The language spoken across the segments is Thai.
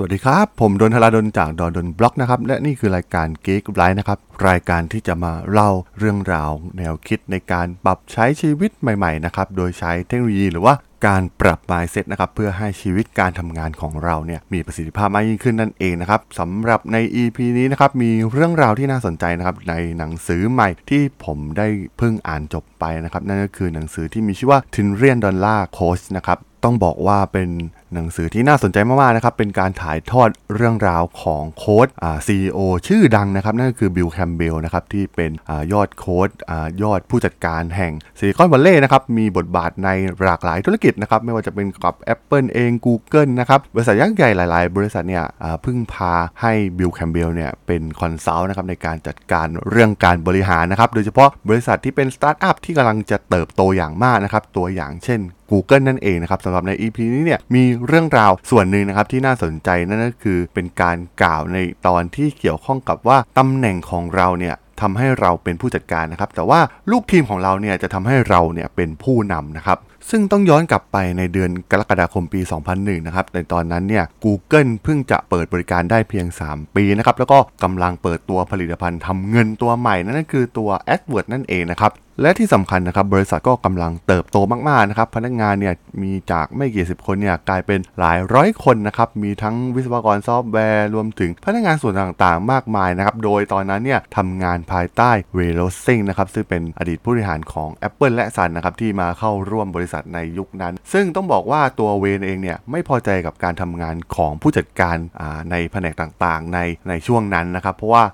สวัสดีครับ ผมดนทราดนจากดอนดนบล็อกนะครับ และนี่คือรายการเก๊กไลฟ์นะครับ รายการที่จะมาเล่าเรื่องราว แนวคิดในการปรับใช้ชีวิตใหม่ๆนะครับโดยใช้เทคโนโลยีหรือว่าการปรับ mindset นะครับเพื่อให้ชีวิตการทำงานของเราเนี่ยมีประสิทธิภาพมากยิ่งขึ้นนั่นเองนะครับสำหรับใน EP นี้นะครับมีเรื่องราวที่น่าสนใจนะครับในหนังสือใหม่ที่ผมได้เพิ่งอ่านจบไปนะครับนั่นก็คือหนังสือที่มีชื่อว่า t i n r i a n Dollar Coach นะครับต้องบอกว่าเป็น หนังสือที่น่าสนใจมากๆนะครับ เป็นการถ่ายทอดเรื่องราวของโค้ชอ่า CEO ชื่อดังนะครับ นั่นก็คือบิลแคมเบลนะครับ ที่เป็นอ่ายอดโค้ชอ่ายอดผู้จัดการแห่งซิลิคอนวัลเลย์นะครับ มีบทบาทในหลากหลายธุรกิจนะครับ ไม่ว่าจะเป็นกับ Apple เอง Google นะครับ บริษัทยักษ์ใหญ่หลาย ๆ บริษัทเนี่ยอ่าพึ่งพาให้บิลแคมเบลเนี่ยเป็น consult นะครับในการจัดการเรื่องการบริหารนะครับ โดยเฉพาะบริษัทที่เป็นสตาร์ทอัพที่กำลังจะเติบโตอย่างมากนะครับ ตัวอย่างเช่น Google นั่นเองนะครับสำหรับใน EP นี้เนี่ยมีเรื่องราวส่วนหนึ่งนะครับที่น่าสนใจนั่นก็คือเป็นการกล่าวในตอนที่เกี่ยวข้องกับว่าตำแหน่งของเราเนี่ยทำให้เราเป็นผู้จัดการนะครับ แต่ว่าลูกทีมของเราเนี่ยจะทำให้เราเนี่ยเป็นผู้นำนะครับ ซึ่งต้องย้อนกลับไปในเดือนกรกฎาคมปี 2001 นะครับ ในตอนนั้นเนี่ย Google เพิ่งจะเปิดบริการได้เพียง 3 ปีนะครับ แล้วก็กำลังเปิดตัวผลิตภัณฑ์ทำเงินตัวใหม่ นั่นก็คือตัว AdWords นั่นเองนะครับและที่สำคัญนะครับบริษัทก็กำลังเติบโตมากๆนะครับพนักงานเนี่ยมีจากไม่กี่สิบคนเนี่ยกลายเป็นหลายร้อยคนนะครับมีทั้งวิศวกรซอฟต์แวร์ รวมถึงพนักงานส่วนต่างๆ มากมายนะครับโดยตอนนั้นเนี่ยทำงานภายใต้เวย์น โรซิงนะครับซึ่งเป็นอดีตผู้บริหารของ Apple และ Sun นะครับที่มาเข้าร่วมบริษัทในยุคนั้น ซึ่งต้องบอกว่าตัวเวนเองเนี่ยไม่พอใจกับการทำงานของผู้จัดการในแผนกต่างๆ ในในช่วงนั้นนะครับ เพราะว่า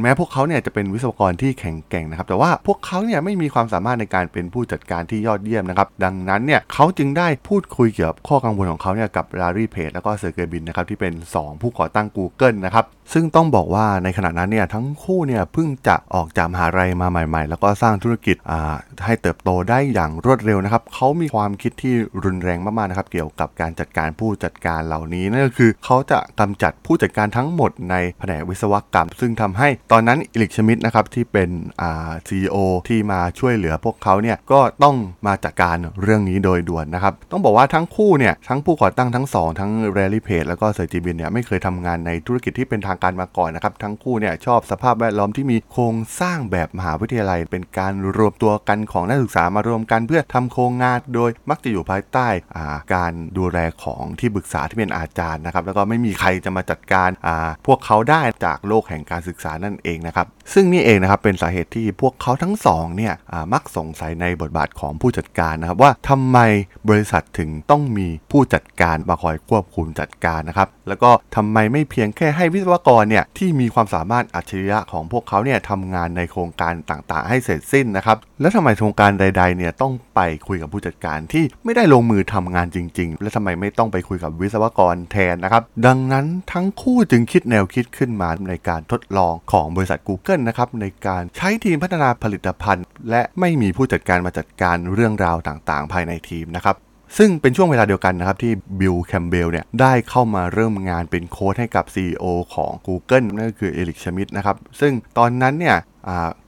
แม้พวกเขาเนี่ยจะเป็นวิศวกรที่แข็งแกร่งนะครับ แต่ว่าพวกเขาเนี่ยไม่มีความสามารถในการเป็นผู้จัดการที่ยอดเยี่ยมนะครับ ดังนั้นเนี่ยเขาจึงได้พูดคุยเกี่ยวกับข้อกังวลของเขาเนี่ยกับลารีเพจแล้วก็เซอร์เกย์บินนะครับที่เป็น 2 ผู้ก่อตั้ง Google นะครับซึ่งต้องบอกว่าในขณะนั้นเนี่ยทั้งคู่เนี่ยเพิ่งจะออกจากมหาลัยมาใหม่ ๆ แล้วก็สร้างธุรกิจให้เติบโตได้อย่างรวดเร็วนะครับเขามีความคิดที่รุนแรงมากๆนะครับ เกี่ยวกับการจัดการผู้จัดการเหล่านี้นั่นก็คือเขาจะกำจัดผู้จัดการทั้งหมดในแผนกวิศวกรรม ซึ่งทำให้ตอนนั้นเอริกชมิดนะครับที่เป็นอ่า CEO ที่มาช่วยเหลือพวกเขาเนี่ยก็ต้องมาจัดการเรื่องนี้โดยด่วนนะครับ ต้องบอกว่าทั้งคู่เนี่ยทั้งผู้ก่อตั้งทั้งสองทั้งแลร์รี่เพจแล้วก็เซอร์เกย์บรินเนี่ยไม่เคยทำงานในธุรกิจที่เป็นทางการมาก่อนนะครับ ทั้งคู่เนี่ยชอบสภาพแวดล้อมที่มีโครงสร้างแบบมหาวิทยาลัย เป็นการรวมตัวกันของนักศึกษามารวมกันเพื่อทำโครงงานโดยมักจะอยู่ภายใต้การดูแลของที่ปรึกษาที่เป็นอาจารย์นะครับ แล้วก็ไม่มีใครจะมาจัดการพวกเขาได้จากโลกแห่งการศึกษานั่นเองนะครับ ซึ่งนี่เองนะครับเป็นสาเหตุที่พวกเขาทั้งสองเนี่ยมักสงสัยในบทบาทของผู้จัดการนะครับ ว่าทำไมบริษัทถึงต้องมีผู้จัดการมาคอยควบคุมจัดการนะครับ แล้วก็ทำไมไม่เพียงแค่ให้วิศวกรเนี่ยที่มีความสามารถอัจฉริยะของพวกเขาเนี่ยทำงานในโครงการต่างๆ ให้เสร็จสิ้นนะครับ แล้วทำไมโครงการใดๆเนี่ยต้องไปคุยกับผู้จัดการที่ไม่ได้ลงมือทำงานจริง ๆ และทำไมไม่ต้องไปคุยกับวิศวกรแทนนะครับ ดังนั้นทั้งคู่จึงคิดแนวคิดขึ้นมาในการทดลองของบริษัท Google นะครับในการใช้ทีมพัฒนาผลิตภัณฑ์ และไม่มีผู้จัดการมาจัดการเรื่องราวต่างๆ ภายในทีมนะครับซึ่งเป็นช่วงเวลาเดียวกันนะครับที่บิลแคมเบลเนี่ยได้เข้ามาเริ่มงานเป็นโค้ชให้กับ CEO ของ Google นั่นก็คือเอริกชมิดนะครับซึ่งตอนนั้นเนี่ย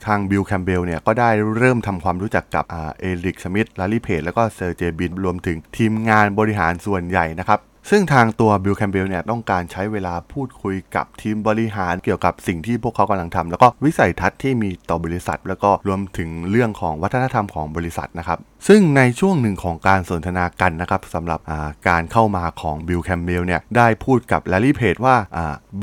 ทางบิลแคมเบลเนี่ยก็ได้เริ่มทำความรู้จักกับเอริกชมิดแลร์รี่เพจแล้วก็เซอร์เกย์บรินรวมถึงทีมงานบริหารส่วนใหญ่นะครับ ซึ่งทางตัวบิลแคมเบลเนี่ยต้องการใช้เวลาพูดคุยกับทีมบริหารเกี่ยวกับสิ่งที่พวกเขากำลังทำแล้วก็วิสัยทัศน์ที่มีต่อบริษัท แล้วก็รวมถึงเรื่องของวัฒนธรรมของบริษัทนะครับ ซึ่งในช่วงหนึ่งของการสนทนากันนะครับสำหรับการเข้ามาของบิลแคมเบลเนี่ยได้พูดกับแลร์รี่เพจว่า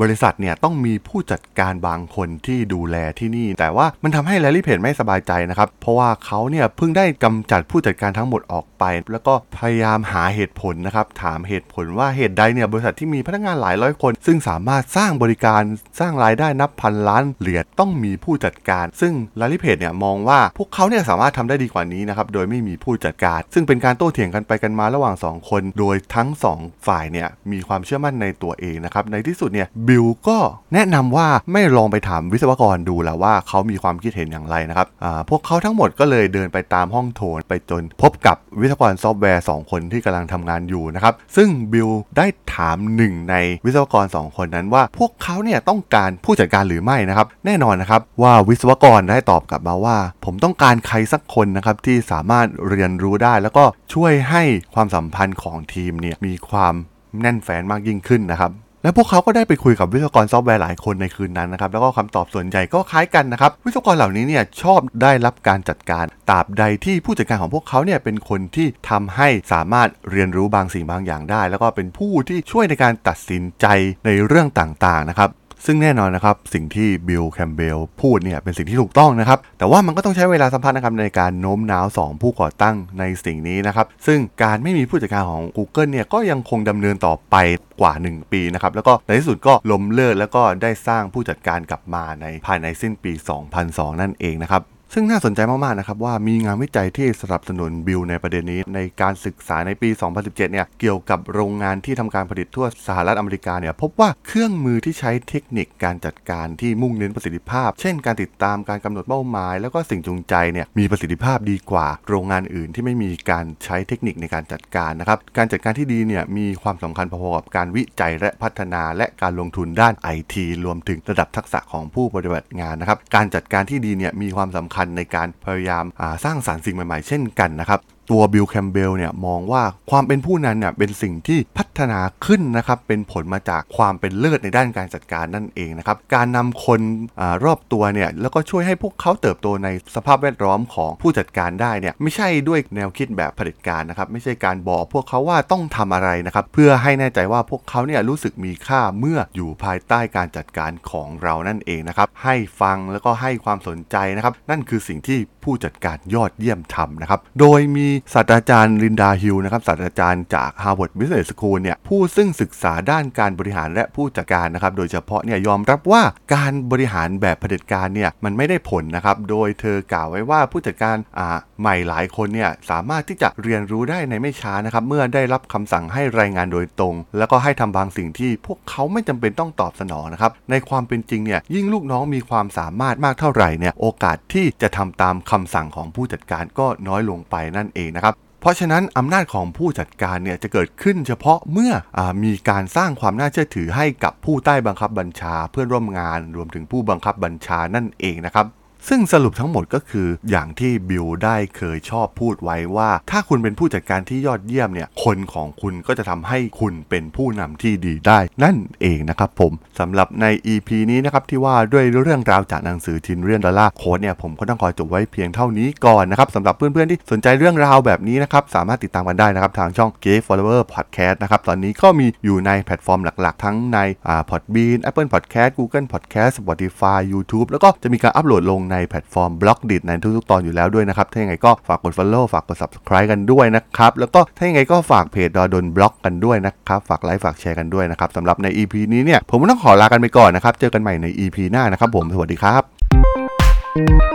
บริษัทเนี่ยต้องมีผู้จัดการบางคนที่ดูแลที่นี่ แต่ว่ามันทำให้แลลี่เพจไม่สบายใจนะครับเพราะว่าเขาเนี่ยเพิ่งได้กำจัดผู้จัดการทั้งหมดออกไป แล้วก็พยายามหาเหตุผลนะครับถามเหตุผลว่าเหตุใดเนี่ยบริษัทที่มีพนักงานหลายร้อยคน ซึ่งสามารถสร้างบริการสร้างรายได้นับพันล้านเหรียญต้องมีผู้จัดการ ซึ่งลาลิเพจเนี่ยมองว่าพวกเขาเนี่ยสามารถทำได้ดีกว่านี้นะครับโดยไม่มีผู้จัดการ ซึ่งเป็นการโต้เถียงกันไปกันมาระหว่าง 2 คน โดยทั้ง 2 ฝ่ายเนี่ยมีความเชื่อมั่นในตัวเองนะครับในที่สุดเนี่ยบิลก็แนะนำว่าไม่ลองไปถามวิศวกรดูแล้วว่าเขามีความคิดเห็นอย่างไรนะครับพวกเขาทั้งหมดก็เลยเดินไปตามห้องโถงไปจน พบกับวิศวกรซอฟต์แวร์ 2 คนที่กำลังทำงานอยู่นะครับซึ่งบิลได้ถามหนึ่งในวิศวกร 2 คนนั้นว่าพวกเขาเนี่ยต้องการผู้จัดการหรือไม่นะครับ แน่นอนนะครับว่าวิศวกรได้ตอบกลับมาว่า ผมต้องการใครสักคนนะครับที่สามารถเรียนรู้ได้ แล้วก็ช่วยให้ความสัมพันธ์ของทีมเนี่ยมีความแน่นแฟ้นมากยิ่งขึ้นนะครับ และพวกเขาก็ได้ไปคุยกับวิศวกรซอฟต์แวร์หลายคนในคืนนั้นนะครับ แล้วก็คำตอบส่วนใหญ่ก็คล้ายกันนะครับ วิศวกรเหล่านี้เนี่ยชอบได้รับการจัดการตราบใดที่ผู้จัดการของพวกเขาเนี่ยเป็นคนที่ทำให้สามารถเรียนรู้บางสิ่งบางอย่างได้ แล้วก็เป็นผู้ที่ช่วยในการตัดสินใจในเรื่องต่างๆนะครับ ซึ่งแน่นอนนะครับ สิ่งที่บิลแคมเบลพูดเนี่ยเป็นสิ่งที่ถูกต้องนะครับ แต่ว่ามันก็ต้องใช้เวลาสัมพันธ์นะครับในการโน้มน้าว 2 ผู้ก่อตั้งในสิ่งนี้นะครับ ซึ่งการไม่มีผู้จัดการของ Google เนี่ยก็ยังคงดำเนินต่อไปกว่า 1 ปีนะครับ แล้วก็ในที่สุดก็ล้มเลิกแล้วก็ได้สร้างผู้จัดการกลับมาในภายในสิ้นปี 2002 นั่นเองนะครับ ซึ่งน่าสนใจมากๆนะครับว่ามีงานวิจัยที่สนับสนุนบิลในประเด็นนี้ ในการศึกษาในปี 2017 เนี่ยเกี่ยวกับโรงงานที่ทำการผลิตทั่วสหรัฐอเมริกาเนี่ยพบว่าเครื่องมือที่ใช้เทคนิคการจัดการที่มุ่งเน้นประสิทธิภาพ เช่น การติดตามการกำหนดเป้าหมาย แล้วก็สิ่งจูงใจเนี่ยมีประสิทธิภาพดีกว่า โรงงานอื่นที่ไม่มีการใช้เทคนิคในการจัดการนะครับการจัดการที่ดีเนี่ยมีความสำคัญพอๆกับการวิจัยและพัฒนา และการลงทุนด้านไอทีรวมถึงระดับทักษะของผู้ปฏิบัติงานนะครับการจัดการที่ดีเนี่ยมีความสำคัญในการพยายามสร้างสารรค์สิ่งใหม่ๆ เช่นกันนะครับ ตัวบิลแคมเบลเนี่ยมองว่าความเป็นผู้นั้นเนี่ยเป็นสิ่งที่พัฒนาขึ้นนะครับเป็นผลมาจากความเป็นเลิศในด้านการจัดการนั่นเองนะครับการนำคนอรอบตัวเนี่ยแล้วก็ช่วยให้พวกเขาเติบโตในสภาพแวดล้อมของผู้จัดการได้เนี่ยไม่ใช่ด้วยแนวคิดแบบผลิตการนะครับไม่ใช่การบอกพวกเขาว่าต้องทำอะไรนะครับเพื่อให้แน่ใจว่าพวกเขาเนี่ยรู้สึกมีค่าเมื่ออยู่ภายใต้การจัดการของเรานั่นเองนะครับให้ฟังแล้วก็ให้ความสนใจนะครับนั่นคือสิ่งที่ ผู้จัดการยอดเยี่ยมทำนะครับ โดยมีศาสตราจารย์ลินดาฮิลนะครับศาสตราจารย์จาก Harvard Business School เนี่ยผู้ซึ่งศึกษาด้านการบริหารและผู้จัดการนะครับ โดยเฉพาะเนี่ยยอมรับว่าการบริหารแบบเผด็จการเนี่ยมันไม่ได้ผลนะครับ โดยเธอกล่าวไว้ว่าผู้จัดการอ่าใหม่หลายคนเนี่ยสามารถที่จะเรียนรู้ได้ในไม่ช้านะครับเมื่อได้รับคำสั่งให้รายงานโดยตรง แล้วก็ให้ทำบางสิ่งที่พวกเขาไม่จำเป็นต้องตอบสนองนะครับในความเป็นจริงเนี่ยยิ่งลูกน้องมีความสามารถมากเท่าไหร่เนี่ยโอกาสที่จะทำตามคคำสั่งของผู้จัดการก็น้อยลงไปนั่นเองนะครับเพราะฉะนั้นอำนาจของผู้จัดการเนี่ยจะเกิดขึ้นเฉพาะเมื่อมีการสร้างความน่าเชื่อถือให้กับผู้ใต้บังคับบัญชาเพื่อนร่วมงานรวมถึงผู้บังคับบัญชานั่นเองนะครับ ซึ่งสรุปทั้งหมดก็คืออย่างที่บิลได้เคยชอบพูดไว้ว่า ถ้าคุณเป็นผู้จัดการที่ยอดเยี่ยมเนี่ย คนของคุณก็จะทำให้คุณเป็นผู้นำที่ดีได้ นั่นเองนะครับผมสำหรับใน EP นี้นะครับที่ว่าด้วยเรื่องราวจากหนังสือ Trillion Dollar Coach เนี่ยผมก็ต้องขอจบไว้เพียงเท่านี้ก่อนนะครับสำหรับเพื่อนๆที่สนใจเรื่องราวแบบนี้นะครับสามารถติดตามกันได้นะครับทางช่อง Geek Forever Podcast นะครับตอนนี้ก็มีอยู่ในแพลตฟอร์มหลักๆ ทั้งในอ่า Podbean Apple Podcast Google Podcast Spotify YouTube แล้วก็จะมีการอัปโหลดลงในในแพลตฟอร์ม Blockdit ในทุกๆ ตอนอยู่แล้วด้วยนะครับ ถ้าอย่างไรก็ฝากกด Follow ฝากกด Subscribe กันด้วยนะครับ แล้วก็ถ้าอย่างไรก็ฝากเพจด.ดล็อกกันด้วยนะครับ ฝากไลค์ฝากแชร์กันด้วยนะครับสำหรับใน EP นี้เนี่ยผมต้องขอลากันไปก่อนนะครับ เจอกันใหม่ใน EP หน้านะครับผมสวัสดีครับ